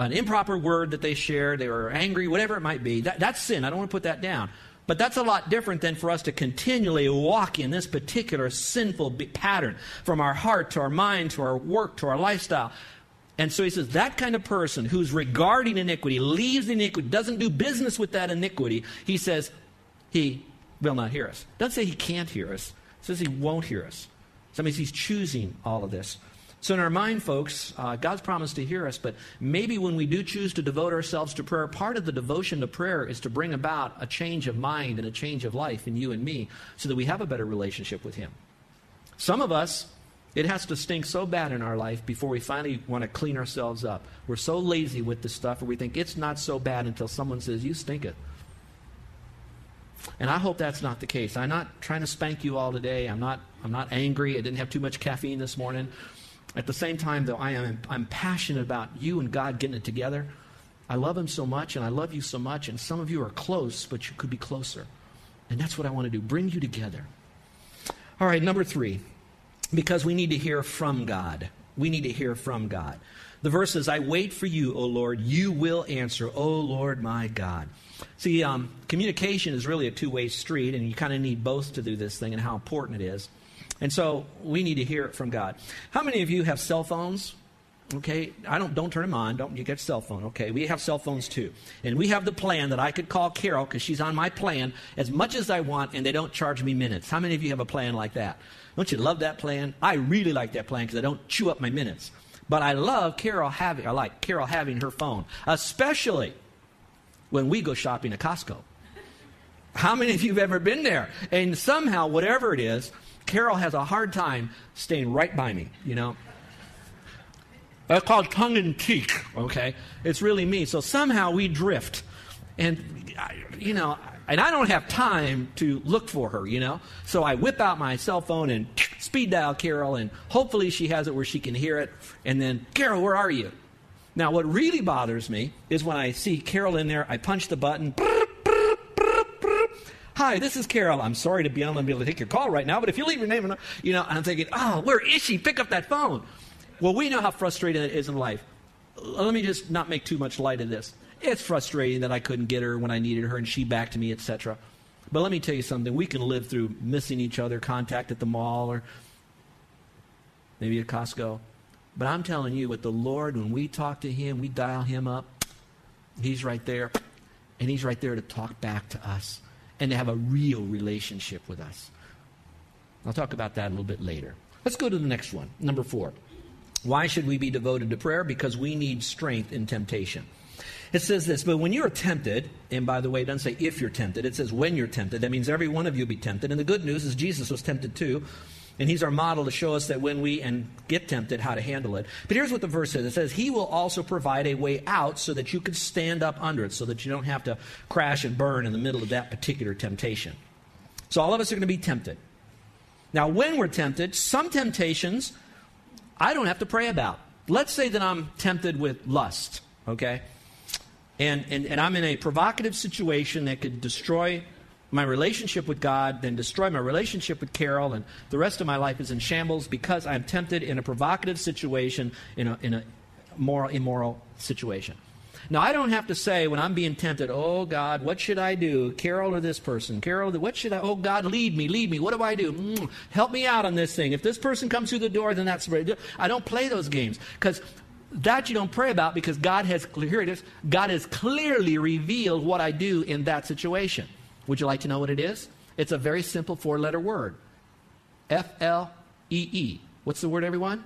An improper word that they shared, they were angry, whatever it might be. That, that's sin. I don't want to put that down. But that's a lot different than for us to continually walk in this particular sinful pattern from our heart to our mind to our work to our lifestyle. And so he says that kind of person who's regarding iniquity, leaves iniquity, doesn't do business with that iniquity, he says he will not hear us. Doesn't say he can't hear us. says he won't hear us. So that means he's choosing all of this. So, in our mind, folks, uh, God's promised to hear us, but maybe when we do choose to devote ourselves to prayer, part of the devotion to prayer is to bring about a change of mind and a change of life in you and me so that we have a better relationship with Him. Some of us, it has to stink so bad in our life before we finally want to clean ourselves up. We're so lazy with this stuff, or we think it's not so bad until someone says, You stink it. And I hope that's not the case. I'm not trying to spank you all today. I'm not, I'm not angry. I didn't have too much caffeine this morning. At the same time, though, I am I'm passionate about you and God getting it together. I love Him so much, and I love you so much, and some of you are close, but you could be closer. And that's what I want to do bring you together. All right, number three, because we need to hear from God. We need to hear from God. The verse says, I wait for you, O Lord. You will answer, O Lord my God. See, um, communication is really a two way street, and you kind of need both to do this thing and how important it is. And so we need to hear it from God. How many of you have cell phones? Okay, I don't don't turn them on. Don't you get a cell phone? Okay, we have cell phones too, and we have the plan that I could call Carol because she's on my plan as much as I want, and they don't charge me minutes. How many of you have a plan like that? Don't you love that plan? I really like that plan because I don't chew up my minutes. But I love Carol having I like Carol having her phone, especially when we go shopping at Costco. How many of you have ever been there? And somehow, whatever it is, Carol has a hard time staying right by me, you know. That's called tongue in cheek, okay? It's really me. So somehow we drift. And, you know, and I don't have time to look for her, you know? So I whip out my cell phone and speed dial Carol, and hopefully she has it where she can hear it. And then, Carol, where are you? Now, what really bothers me is when I see Carol in there, I punch the button, Hi, this is Carol. I'm sorry to be unable to take your call right now, but if you leave your name, you know, I'm thinking, oh, where is she? Pick up that phone. Well, we know how frustrating it is in life. Let me just not make too much light of this. It's frustrating that I couldn't get her when I needed her and she back to me, etc. But let me tell you something. We can live through missing each other, contact at the mall or maybe at Costco. But I'm telling you, with the Lord, when we talk to Him, we dial Him up, He's right there, and He's right there to talk back to us and to have a real relationship with us. I'll talk about that a little bit later. Let's go to the next one, number four. Why should we be devoted to prayer? Because we need strength in temptation. It says this, but when you're tempted, and by the way, it doesn't say if you're tempted, it says when you're tempted. That means every one of you will be tempted. And the good news is Jesus was tempted too. And he's our model to show us that when we and get tempted, how to handle it. But here's what the verse says. It says, He will also provide a way out so that you can stand up under it, so that you don't have to crash and burn in the middle of that particular temptation. So all of us are going to be tempted. Now, when we're tempted, some temptations I don't have to pray about. Let's say that I'm tempted with lust, okay? And, and, and I'm in a provocative situation that could destroy my relationship with God, then destroy my relationship with Carol, and the rest of my life is in shambles because I'm tempted in a provocative situation, in a, in a moral, immoral situation. Now, I don't have to say when I'm being tempted, oh God, what should I do? Carol or this person? Carol, what should I? Oh God, lead me, lead me. What do I do? Mm, help me out on this thing. If this person comes through the door, then that's do. I don't play those games because that you don't pray about because God has, here it is, God has clearly revealed what I do in that situation. Would you like to know what it is? It's a very simple four letter word F L E E. What's the word, everyone?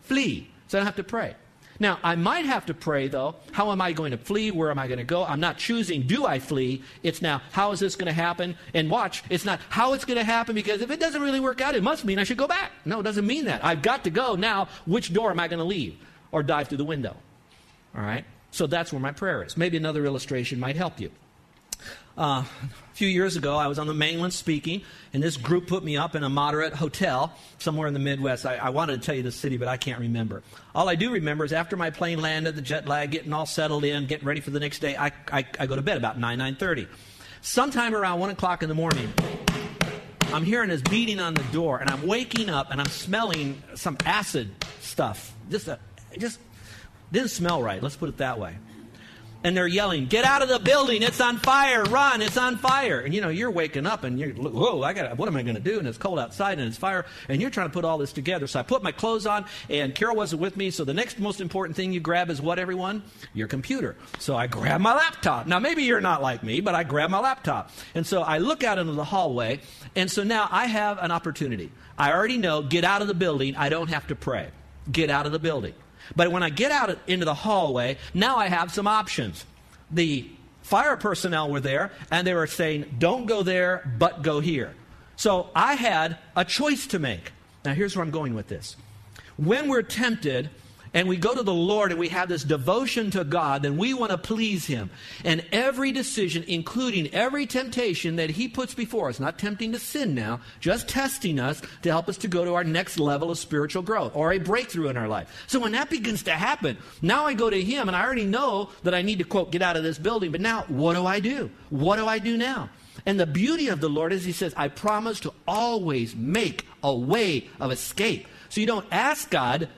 Flee. So I don't have to pray. Now, I might have to pray, though. How am I going to flee? Where am I going to go? I'm not choosing, do I flee? It's now, how is this going to happen? And watch, it's not how it's going to happen because if it doesn't really work out, it must mean I should go back. No, it doesn't mean that. I've got to go. Now, which door am I going to leave? Or dive through the window? All right? So that's where my prayer is. Maybe another illustration might help you. Uh, a few years ago, I was on the mainland speaking, and this group put me up in a moderate hotel somewhere in the Midwest. I, I, wanted to tell you the city, but I can't remember. All I do remember is after my plane landed, the jet lag, getting all settled in, getting ready for the next day, I, I, I go to bed about 9, 9.30. Sometime around 1 o'clock in the morning, I'm hearing this beating on the door, and I'm waking up, and I'm smelling some acid stuff. Just, a, just didn't smell right, let's put it that way and they're yelling, "Get out of the building! It's on fire! Run! It's on fire!" And you know you're waking up and you're, "Whoa! I got what am I going to do?" And it's cold outside and it's fire, and you're trying to put all this together. So I put my clothes on, and Carol wasn't with me. So the next most important thing you grab is what, everyone? Your computer. So I grab my laptop. Now maybe you're not like me, but I grab my laptop, and so I look out into the hallway, and so now I have an opportunity. I already know. Get out of the building. I don't have to pray. Get out of the building. But when I get out into the hallway, now I have some options. The fire personnel were there, and they were saying, don't go there, but go here. So I had a choice to make. Now, here's where I'm going with this. When we're tempted, and we go to the Lord and we have this devotion to God, then we want to please Him. And every decision, including every temptation that He puts before us, not tempting to sin now, just testing us to help us to go to our next level of spiritual growth or a breakthrough in our life. So when that begins to happen, now I go to Him and I already know that I need to, quote, get out of this building. But now, what do I do? What do I do now? And the beauty of the Lord is He says, I promise to always make a way of escape. So you don't ask God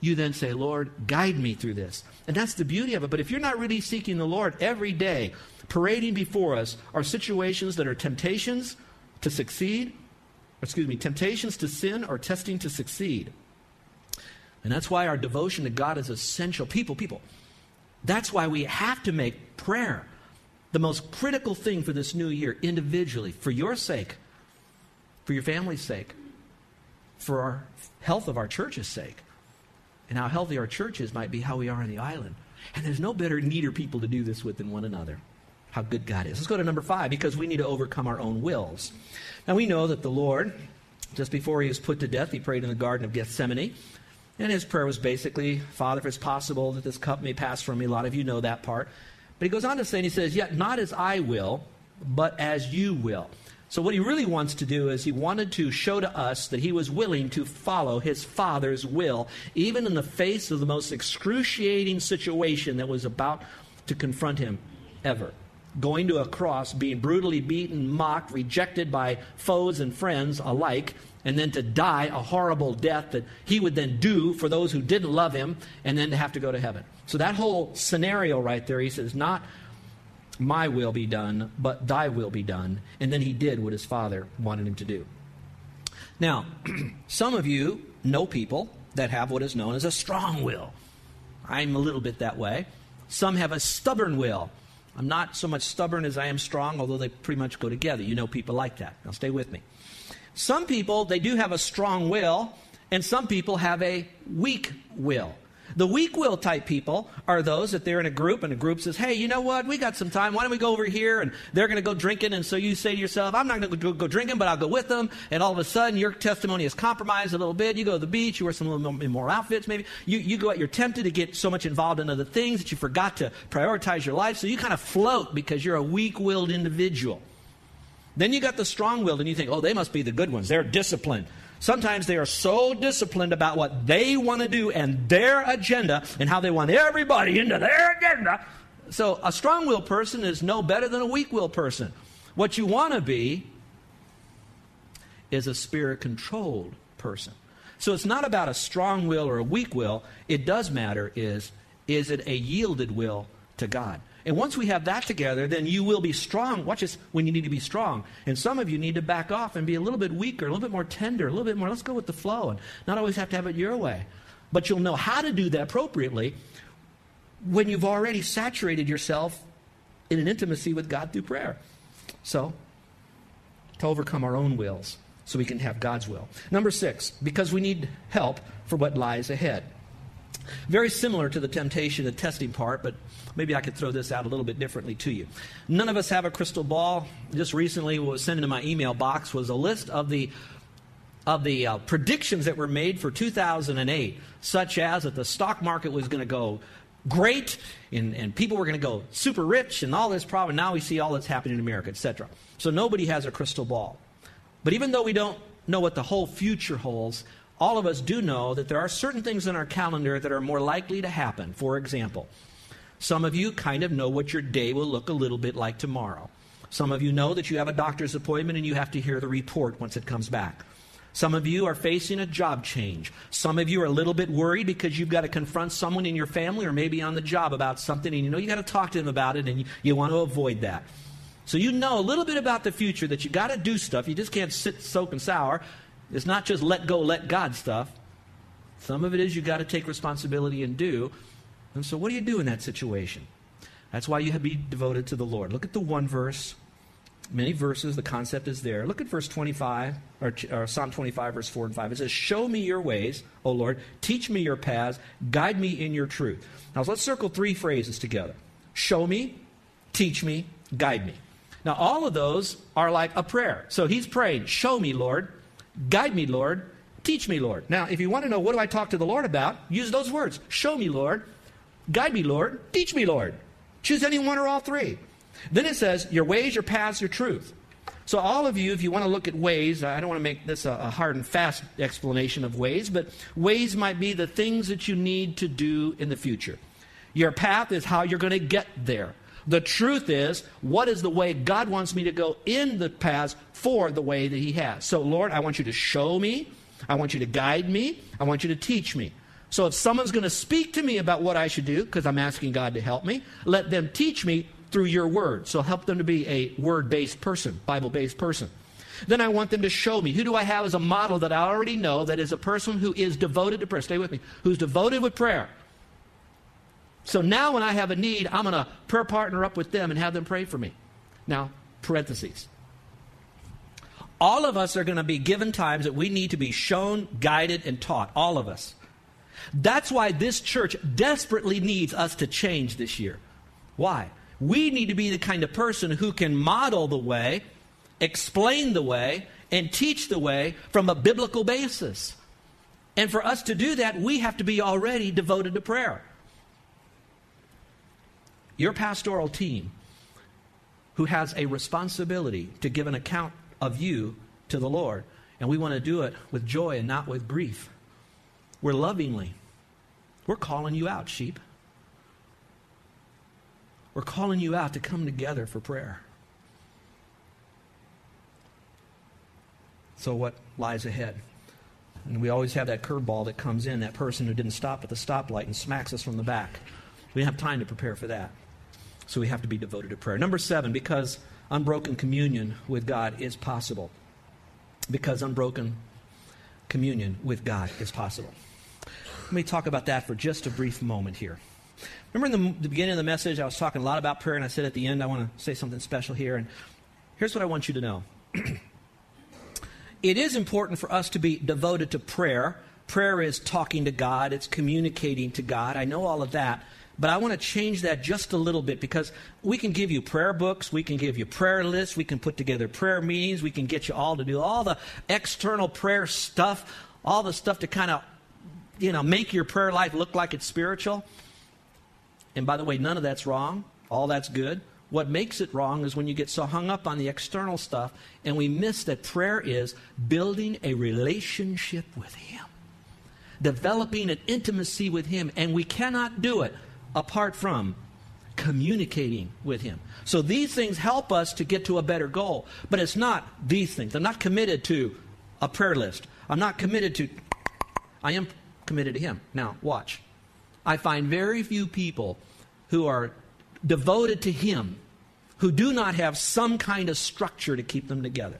you then say, Lord, guide me through this. And that's the beauty of it. But if you're not really seeking the Lord every day, parading before us are situations that are temptations to succeed, excuse me, temptations to sin or testing to succeed. And that's why our devotion to God is essential. People, people, that's why we have to make prayer the most critical thing for this new year, individually, for your sake, for your family's sake, for our health of our church's sake and how healthy our churches might be how we are on the island. And there's no better, neater people to do this with than one another. How good God is. Let's go to number five because we need to overcome our own wills. Now we know that the Lord, just before he was put to death, he prayed in the Garden of Gethsemane. And his prayer was basically, Father, if it's possible that this cup may pass from me. A lot of you know that part. But he goes on to say, and he says, Yet not as I will, but as you will. So, what he really wants to do is he wanted to show to us that he was willing to follow his Father's will, even in the face of the most excruciating situation that was about to confront him ever. Going to a cross, being brutally beaten, mocked, rejected by foes and friends alike, and then to die a horrible death that he would then do for those who didn't love him, and then to have to go to heaven. So, that whole scenario right there, he says, not my will be done, but thy will be done. And then he did what his father wanted him to do. Now, some of you know people that have what is known as a strong will. I'm a little bit that way. Some have a stubborn will. I'm not so much stubborn as I am strong, although they pretty much go together. You know people like that. Now, stay with me. Some people, they do have a strong will, and some people have a weak will. The weak will type people are those that they're in a group and a group says, hey, you know what? We got some time. Why don't we go over here? And they're going to go drinking. And so you say to yourself, I'm not going to go drinking, but I'll go with them. And all of a sudden, your testimony is compromised a little bit. You go to the beach, you wear some little more outfits, maybe. You, you go out, you're tempted to get so much involved in other things that you forgot to prioritize your life. So you kind of float because you're a weak willed individual. Then you got the strong willed, and you think, oh, they must be the good ones. They're disciplined. Sometimes they are so disciplined about what they want to do and their agenda and how they want everybody into their agenda. So a strong willed person is no better than a weak willed person. What you want to be is a spirit controlled person. So it's not about a strong will or a weak will. It does matter is is it a yielded will to God? And once we have that together, then you will be strong. Watch this when you need to be strong. And some of you need to back off and be a little bit weaker, a little bit more tender, a little bit more, let's go with the flow and not always have to have it your way. But you'll know how to do that appropriately when you've already saturated yourself in an intimacy with God through prayer. So, to overcome our own wills so we can have God's will. Number six, because we need help for what lies ahead. Very similar to the temptation and testing part, but maybe I could throw this out a little bit differently to you. None of us have a crystal ball. Just recently, what was sent into my email box was a list of the of the uh, predictions that were made for 2008, such as that the stock market was going to go great and, and people were going to go super rich and all this problem. Now we see all that's happening in America, etc. So nobody has a crystal ball. But even though we don't know what the whole future holds, all of us do know that there are certain things in our calendar that are more likely to happen. For example, some of you kind of know what your day will look a little bit like tomorrow. Some of you know that you have a doctor's appointment and you have to hear the report once it comes back. Some of you are facing a job change. Some of you are a little bit worried because you've got to confront someone in your family or maybe on the job about something and you know you got to talk to them about it and you, you want to avoid that. So you know a little bit about the future that you got to do stuff. You just can't sit, soak, and sour. It's not just let go, let God stuff. Some of it is you got to take responsibility and do. And so, what do you do in that situation? That's why you have to be devoted to the Lord. Look at the one verse many verses. The concept is there. Look at verse 25, or, or, Psalm 25, verse 4 and 5. It says, Show me your ways, O Lord. Teach me your paths. Guide me in your truth. Now, let's circle three phrases together Show me, teach me, guide me. Now, all of those are like a prayer. So he's praying, Show me, Lord. Guide me, Lord. Teach me, Lord. Now, if you want to know what do I talk to the Lord about, use those words. Show me, Lord. Guide me, Lord. Teach me, Lord. Choose any one or all three. Then it says, Your ways, your paths, your truth. So, all of you, if you want to look at ways, I don't want to make this a, hard and fast explanation of ways, but ways might be the things that you need to do in the future. Your path is how you're going to get there. The truth is, what is the way God wants me to go in the paths for the way that He has? So, Lord, I want you to show me. I want you to guide me. I want you to teach me. So, if someone's going to speak to me about what I should do, because I'm asking God to help me, let them teach me through your word. So help them to be a word based person, Bible based person. Then I want them to show me who do I have as a model that I already know that is a person who is devoted to prayer. Stay with me. Who's devoted with prayer. So now when I have a need, I'm going to prayer partner up with them and have them pray for me. Now, parentheses. All of us are going to be given times that we need to be shown, guided, and taught. All of us. That's why this church desperately needs us to change this year. Why? We need to be the kind of person who can model the way, explain the way, and teach the way from a biblical basis. And for us to do that, we have to be already devoted to prayer. Your pastoral team, who has a responsibility to give an account of you to the Lord, and we want to do it with joy and not with grief. We're lovingly. We're calling you out, sheep. We're calling you out to come together for prayer. So, what lies ahead? And we always have that curveball that comes in, that person who didn't stop at the stoplight and smacks us from the back. We don't have time to prepare for that. So, we have to be devoted to prayer. Number seven, because unbroken communion with God is possible. Because unbroken communion with God is possible. Let me talk about that for just a brief moment here. Remember in the, the, beginning of the message, I was talking a lot about prayer, and I said at the end, I want to say something special here. And here's what I want you to know it is important for us to be devoted to prayer. Prayer is talking to God, it's communicating to God. I know all of that. But I want to change that just a little bit because we can give you prayer books, we can give you prayer lists, we can put together prayer meetings, we can get you all to do all the external prayer stuff, all the stuff to kind of, you know, make your prayer life look like it's spiritual. And by the way, none of that's wrong. All that's good. What makes it wrong is when you get so hung up on the external stuff and we miss that prayer is building a relationship with Him, developing an intimacy with Him, and we cannot do it apart from communicating with Him. So these things help us to get to a better goal, but it's not these things. I'm not committed to a prayer list. I'm not committed to, I am committed to Him. Now, watch. I find very few people who are devoted to Him who do not have some kind of structure to keep them together.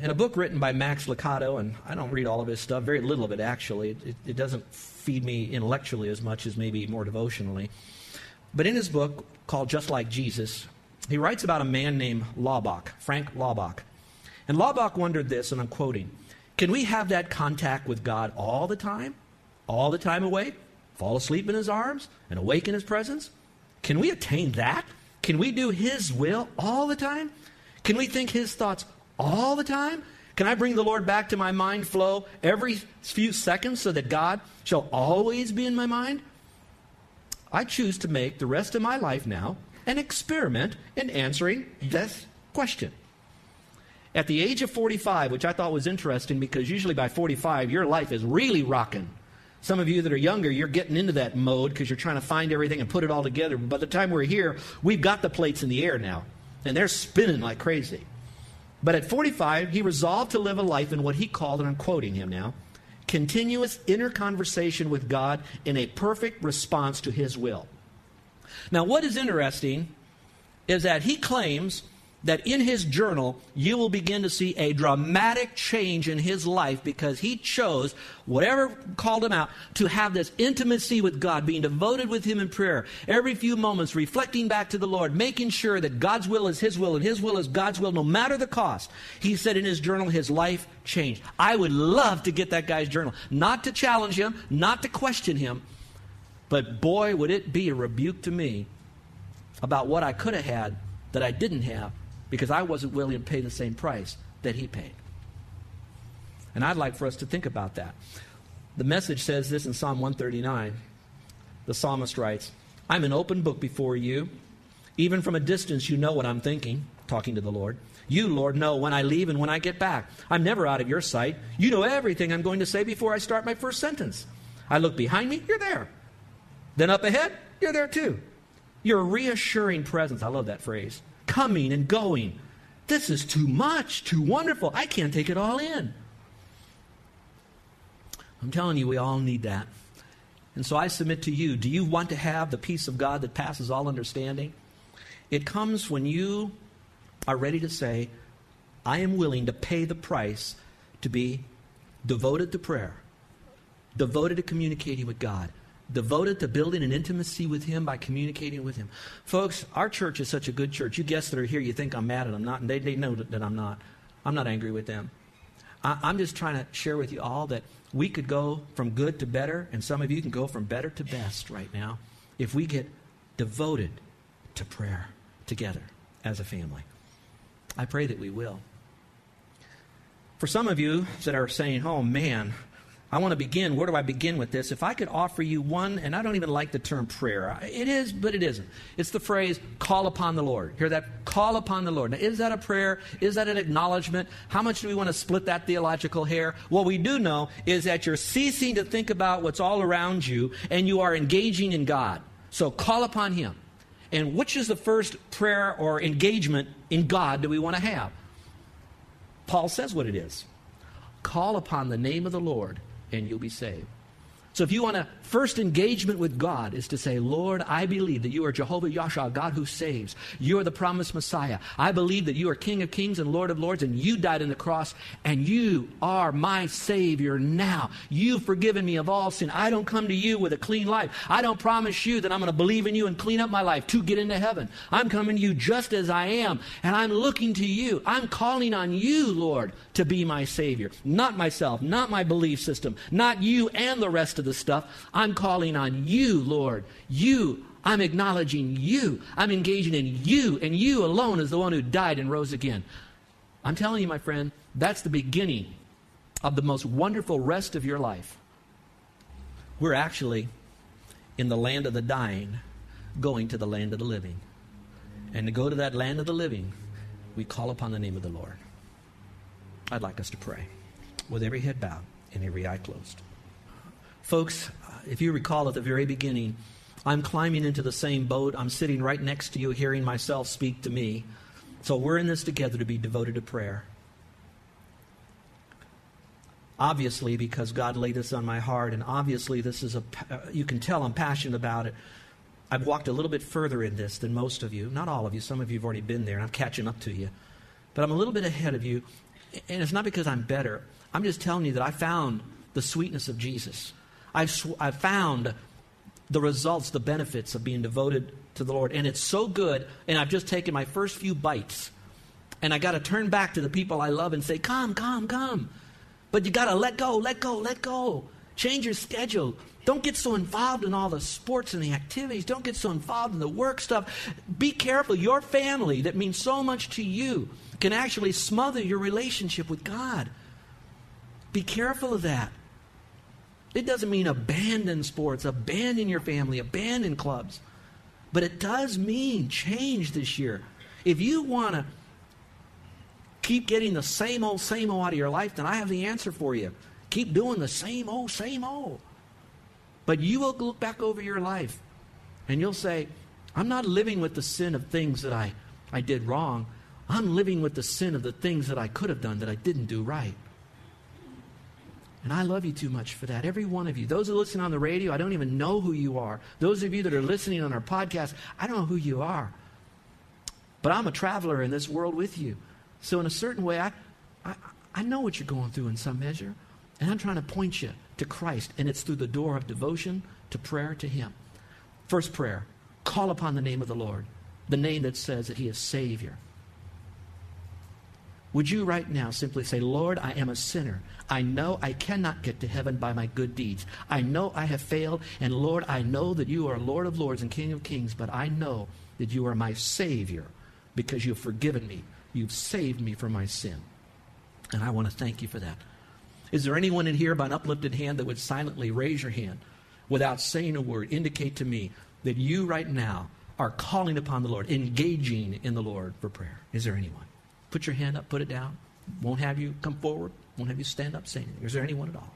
In a book written by Max Lucado, and I don't read all of his stuff, very little of it actually. It, it, doesn't feed me intellectually as much as maybe more devotionally. But in his book called Just Like Jesus, he writes about a man named Laubach, Frank Laubach. And Laubach wondered this, and I'm quoting Can we have that contact with God all the time? All the time awake? Fall asleep in his arms and awake in his presence? Can we attain that? Can we do his will all the time? Can we think his thoughts all the time? Can I bring the Lord back to my mind flow every few seconds so that God shall always be in my mind? I choose to make the rest of my life now an experiment in answering this question. At the age of 45, which I thought was interesting because usually by 45, your life is really rocking. Some of you that are younger, you're getting into that mode because you're trying to find everything and put it all together. But by the time we're here, we've got the plates in the air now, and they're spinning like crazy. But at 45, he resolved to live a life in what he called, and I'm quoting him now, continuous inner conversation with God in a perfect response to his will. Now, what is interesting is that he claims that in his journal, you will begin to see a dramatic change in his life because he chose, whatever called him out, to have this intimacy with God, being devoted with him in prayer, every few moments, reflecting back to the Lord, making sure that God's will is his will and his will is God's will, no matter the cost. He said in his journal, his life changed. I would love to get that guy's journal, not to challenge him, not to question him, but boy, would it be a rebuke to me about what I could have had that I didn't have because I wasn't willing to pay the same price that he paid. And I'd like for us to think about that. The message says this in Psalm 139. The psalmist writes, I'm an open book before you. Even from a distance, you know what I'm thinking, talking to the Lord. You, Lord, know when I leave and when I get back. I'm never out of your sight. You know everything I'm going to say before I start my first sentence. I look behind me, you're there. Then up ahead, you're there too. Your reassuring presence. I love that phrase coming and going. This is too much, too wonderful. I can't take it all in. I'm telling you, we all need that. And so I submit to you do you want to have the peace of God that passes all understanding? It comes when you are ready to say, I am willing to pay the price to be devoted to prayer, devoted to communicating with God, devoted to building an intimacy with Him by communicating with Him. Folks, our church is such a good church. You guests that are here, you think I'm mad at them, not, and they, they know that I'm not. I'm not angry with them. I, I'm just trying to share with you all that we could go from good to better, and some of you can go from better to best right now if we get devoted to prayer together as a family. I pray that we will. For some of you that are saying, oh man, I want to begin. Where do I begin with this? If I could offer you one, and I don't even like the term prayer. It is, but it isn't. It's the phrase, call upon the Lord. Hear that? Call upon the Lord. Now, is that a prayer? Is that an acknowledgement? How much do we want to split that theological hair? What we do know is that you're ceasing to think about what's all around you, and you are engaging in God. So call upon Him. And which is the first prayer or engagement in God do we want to have? Paul says what it is. Call upon the name of the Lord and you'll be saved. So if you want a first engagement with God is to say, Lord, I believe that you are Jehovah Yahshua, God who saves. You are the promised Messiah. I believe that you are King of kings and Lord of lords, and you died on the cross, and you are my Savior now. You've forgiven me of all sin. I don't come to you with a clean life. I don't promise you that I'm going to believe in you and clean up my life to get into heaven. I'm coming to you just as I am, and I'm looking to you. I'm calling on you, Lord, to be my Savior. Not myself, not my belief system, not you and the rest of the stuff. I'm calling on you, Lord. You. I'm acknowledging you. I'm engaging in you, and you alone is the one who died and rose again. I'm telling you, my friend, that's the beginning of the most wonderful rest of your life. We're actually in the land of the dying, going to the land of the living. And to go to that land of the living, we call upon the name of the Lord. I'd like us to pray with every head bowed and every eye closed. Folks, if you recall at the very beginning, I'm climbing into the same boat. I'm sitting right next to you, hearing myself speak to me. So we're in this together to be devoted to prayer. Obviously, because God laid this on my heart, and obviously, this is a, uh, you can tell I'm passionate about it. I've walked a little bit further in this than most of you. Not all of you. Some of you have already been there, and I'm catching up to you. But I'm a little bit ahead of you. And it's not because I'm better. I'm just telling you that I found the sweetness of Jesus. I've, sw- I've found the results, the benefits of being devoted to the Lord. And it's so good. And I've just taken my first few bites. And I got to turn back to the people I love and say, Come, come, come. But you got to let go, let go, let go. Change your schedule. Don't get so involved in all the sports and the activities. Don't get so involved in the work stuff. Be careful. Your family, that means so much to you, can actually smother your relationship with God. Be careful of that. It doesn't mean abandon sports, abandon your family, abandon clubs. But it does mean change this year. If you want to keep getting the same old, same old out of your life, then I have the answer for you. Keep doing the same old, same old. But you will look back over your life and you'll say, I'm not living with the sin of things that I, I did wrong. I'm living with the sin of the things that I could have done that I didn't do right. And I love you too much for that. Every one of you. Those who listen on the radio, I don't even know who you are. Those of you that are listening on our podcast, I don't know who you are. But I'm a traveler in this world with you. So, in a certain way, I, I, I know what you're going through in some measure. And I'm trying to point you to Christ. And it's through the door of devotion to prayer to Him. First prayer call upon the name of the Lord, the name that says that He is Savior. Would you right now simply say, Lord, I am a sinner. I know I cannot get to heaven by my good deeds. I know I have failed. And Lord, I know that you are Lord of lords and King of kings, but I know that you are my Savior because you've forgiven me. You've saved me from my sin. And I want to thank you for that. Is there anyone in here by an uplifted hand that would silently raise your hand without saying a word, indicate to me that you right now are calling upon the Lord, engaging in the Lord for prayer? Is there anyone? Put your hand up, put it down. Won't have you come forward, won't have you stand up, say anything. Is there anyone at all?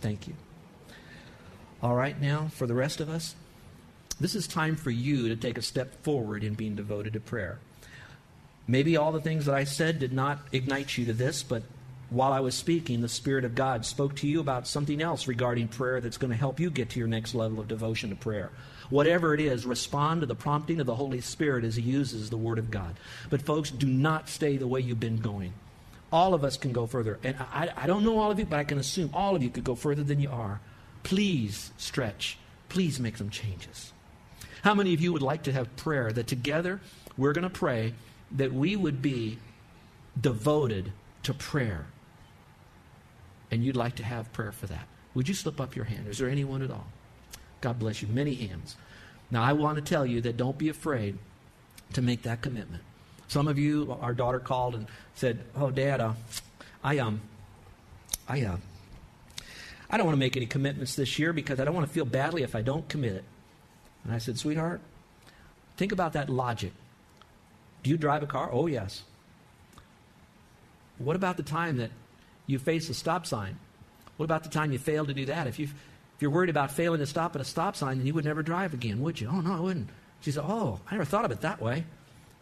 Thank you. All right, now for the rest of us, this is time for you to take a step forward in being devoted to prayer. Maybe all the things that I said did not ignite you to this, but while I was speaking, the Spirit of God spoke to you about something else regarding prayer that's going to help you get to your next level of devotion to prayer. Whatever it is, respond to the prompting of the Holy Spirit as He uses the Word of God. But, folks, do not stay the way you've been going. All of us can go further. And I, I don't know all of you, but I can assume all of you could go further than you are. Please stretch. Please make some changes. How many of you would like to have prayer that together we're going to pray that we would be devoted to prayer? And you'd like to have prayer for that. Would you slip up your hand? Is there anyone at all? God bless you. Many hands. Now, I want to tell you that don't be afraid to make that commitment. Some of you, our daughter called and said, "Oh, Dad, uh, I um, I uh, I don't want to make any commitments this year because I don't want to feel badly if I don't commit it." And I said, "Sweetheart, think about that logic. Do you drive a car? Oh, yes. What about the time that you face a stop sign? What about the time you fail to do that? If you if you're worried about failing to stop at a stop sign, then you would never drive again, would you? Oh, no, I wouldn't. She said, Oh, I never thought of it that way.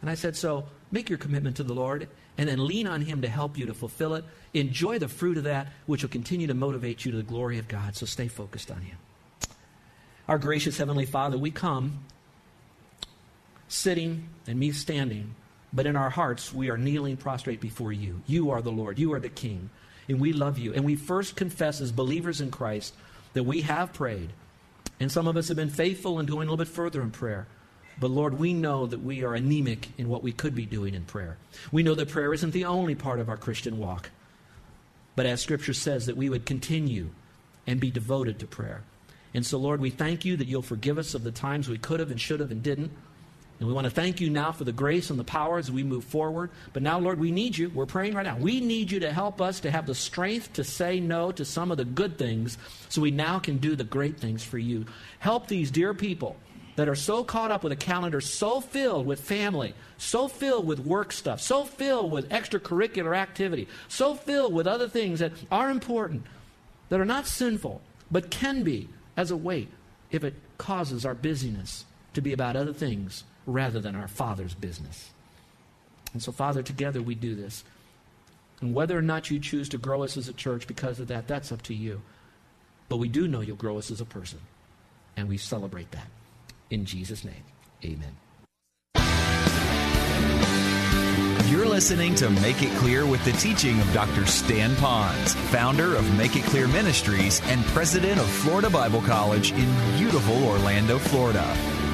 And I said, So make your commitment to the Lord and then lean on Him to help you to fulfill it. Enjoy the fruit of that, which will continue to motivate you to the glory of God. So stay focused on Him. Our gracious Heavenly Father, we come sitting and me standing, but in our hearts we are kneeling prostrate before you. You are the Lord, you are the King, and we love you. And we first confess as believers in Christ that we have prayed. And some of us have been faithful and going a little bit further in prayer. But Lord, we know that we are anemic in what we could be doing in prayer. We know that prayer isn't the only part of our Christian walk. But as Scripture says, that we would continue and be devoted to prayer. And so, Lord, we thank you that you'll forgive us of the times we could have and should have and didn't. And we want to thank you now for the grace and the power as we move forward. But now, Lord, we need you. We're praying right now. We need you to help us to have the strength to say no to some of the good things so we now can do the great things for you. Help these dear people that are so caught up with a calendar so filled with family, so filled with work stuff, so filled with extracurricular activity, so filled with other things that are important, that are not sinful, but can be as a weight if it causes our busyness to be about other things rather than our Father's business. And so, Father, together we do this. And whether or not you choose to grow us as a church because of that, that's up to you. But we do know you'll grow us as a person. And we celebrate that. In Jesus' name, amen. You're listening to Make It Clear with the teaching of Dr. Stan Ponz, founder of Make It Clear Ministries and president of Florida Bible College in beautiful Orlando, Florida.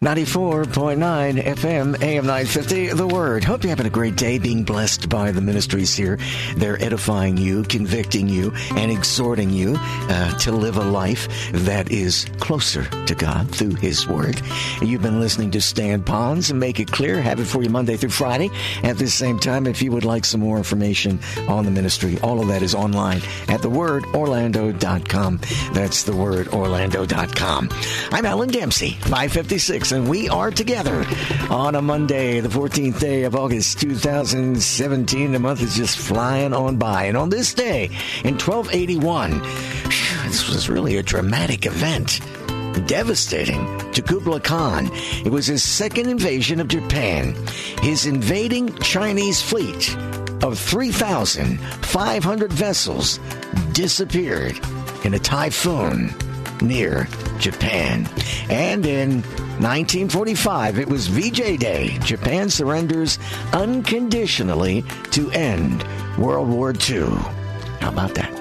94.9 FM, AM 950, The Word. Hope you're having a great day being blessed by the ministries here. They're edifying you, convicting you, and exhorting you uh, to live a life that is closer to God through His Word. You've been listening to Stan Ponz and Make It Clear. Have it for you Monday through Friday. At the same time, if you would like some more information on the ministry, all of that is online at thewordorlando.com. That's thewordorlando.com. I'm Alan Dempsey, 556 and we are together on a Monday, the 14th day of August 2017. The month is just flying on by. And on this day, in 1281, this was really a dramatic event. Devastating to Kublai Khan. It was his second invasion of Japan. His invading Chinese fleet of 3,500 vessels disappeared in a typhoon near Japan. And in 1945, it was VJ Day. Japan surrenders unconditionally to end World War II. How about that?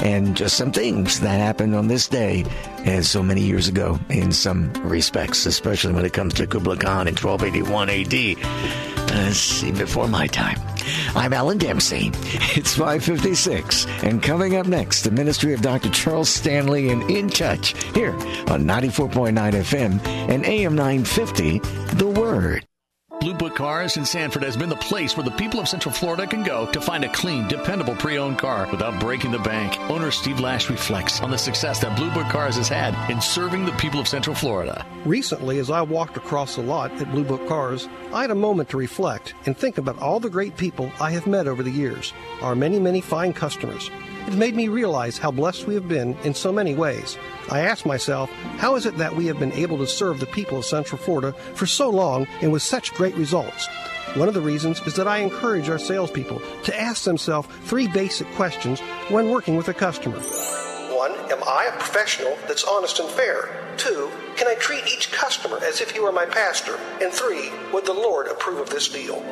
And just some things that happened on this day as so many years ago in some respects, especially when it comes to Kublai Khan in 1281 AD. Let's uh, see, before my time. I'm Alan Dempsey. It's 556. And coming up next, the ministry of Dr. Charles Stanley and In Touch here on 94.9 FM and AM 950, The Word. Blue Book Cars in Sanford has been the place where the people of Central Florida can go to find a clean, dependable pre-owned car without breaking the bank. Owner Steve Lash reflects on the success that Blue Book Cars has had in serving the people of Central Florida. Recently, as I walked across the lot at Blue Book Cars, I had a moment to reflect and think about all the great people I have met over the years, our many, many fine customers. It made me realize how blessed we have been in so many ways. I asked myself, how is it that we have been able to serve the people of Central Florida for so long and with such great results? One of the reasons is that I encourage our salespeople to ask themselves three basic questions when working with a customer. One, am I a professional that's honest and fair? Two, can I treat each customer as if he were my pastor? And three, would the Lord approve of this deal?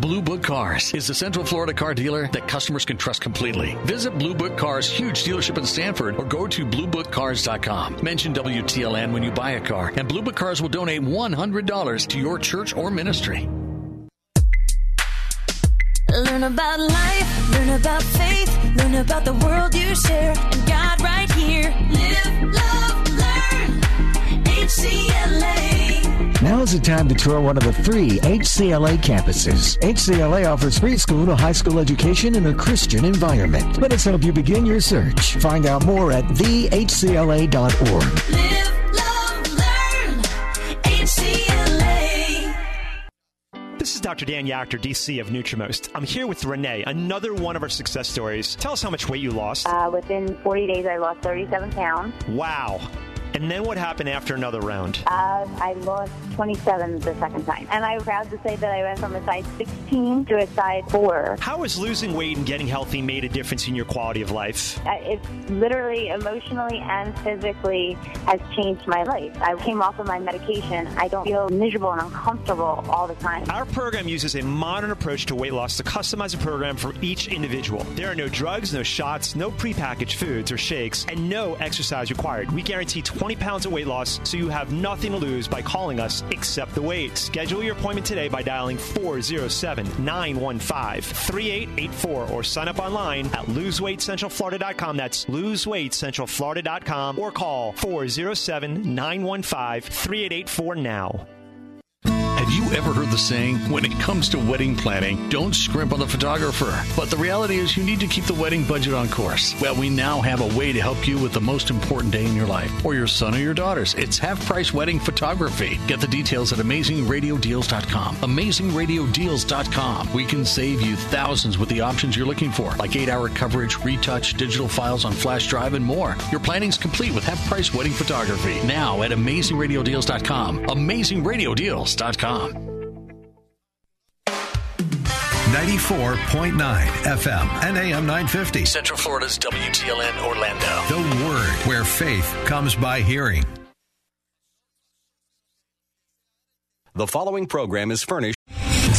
Blue Book Cars is the Central Florida car dealer that customers can trust completely. Visit Blue Book Cars' huge dealership in Sanford or go to bluebookcars.com. Mention WTLN when you buy a car, and Blue Book Cars will donate $100 to your church or ministry. Learn about life, learn about faith, learn about the world you share, and God right here. Live, love, learn. HCLA. Now is the time to tour one of the three HCLA campuses. HCLA offers preschool to high school education in a Christian environment. Let us help you begin your search. Find out more at thehcla.org. Live, love, learn. HCLA. This is Dr. Dan Yachter, DC of Nutrimost. I'm here with Renee, another one of our success stories. Tell us how much weight you lost. Uh, within 40 days, I lost 37 pounds. Wow. And then what happened after another round? Uh, I lost 27 the second time. And I'm proud to say that I went from a size 16 to a size 4. How has losing weight and getting healthy made a difference in your quality of life? Uh, It's literally, emotionally, and physically has changed my life. I came off of my medication. I don't feel miserable and uncomfortable all the time. Our program uses a modern approach to weight loss to customize a program for each individual. There are no drugs, no shots, no prepackaged foods or shakes, and no exercise required. We guarantee 20 pounds of weight loss, so you have nothing to lose by calling us except the weight. Schedule your appointment today by dialing 407 915 3884 or sign up online at loseweightcentralflorida.com. That's loseweightcentralflorida.com or call 407 915 3884 now. Have you ever heard the saying, when it comes to wedding planning, don't scrimp on the photographer? But the reality is, you need to keep the wedding budget on course. Well, we now have a way to help you with the most important day in your life, or your son or your daughter's. It's half price wedding photography. Get the details at amazingradiodeals.com. Amazingradiodeals.com. We can save you thousands with the options you're looking for, like 8 hour coverage, retouch, digital files on flash drive, and more. Your planning's complete with half price wedding photography. Now at amazingradiodeals.com. Amazingradiodeals.com. 94.9 FM and AM 950. Central Florida's WTLN Orlando. The Word, where faith comes by hearing. The following program is furnished.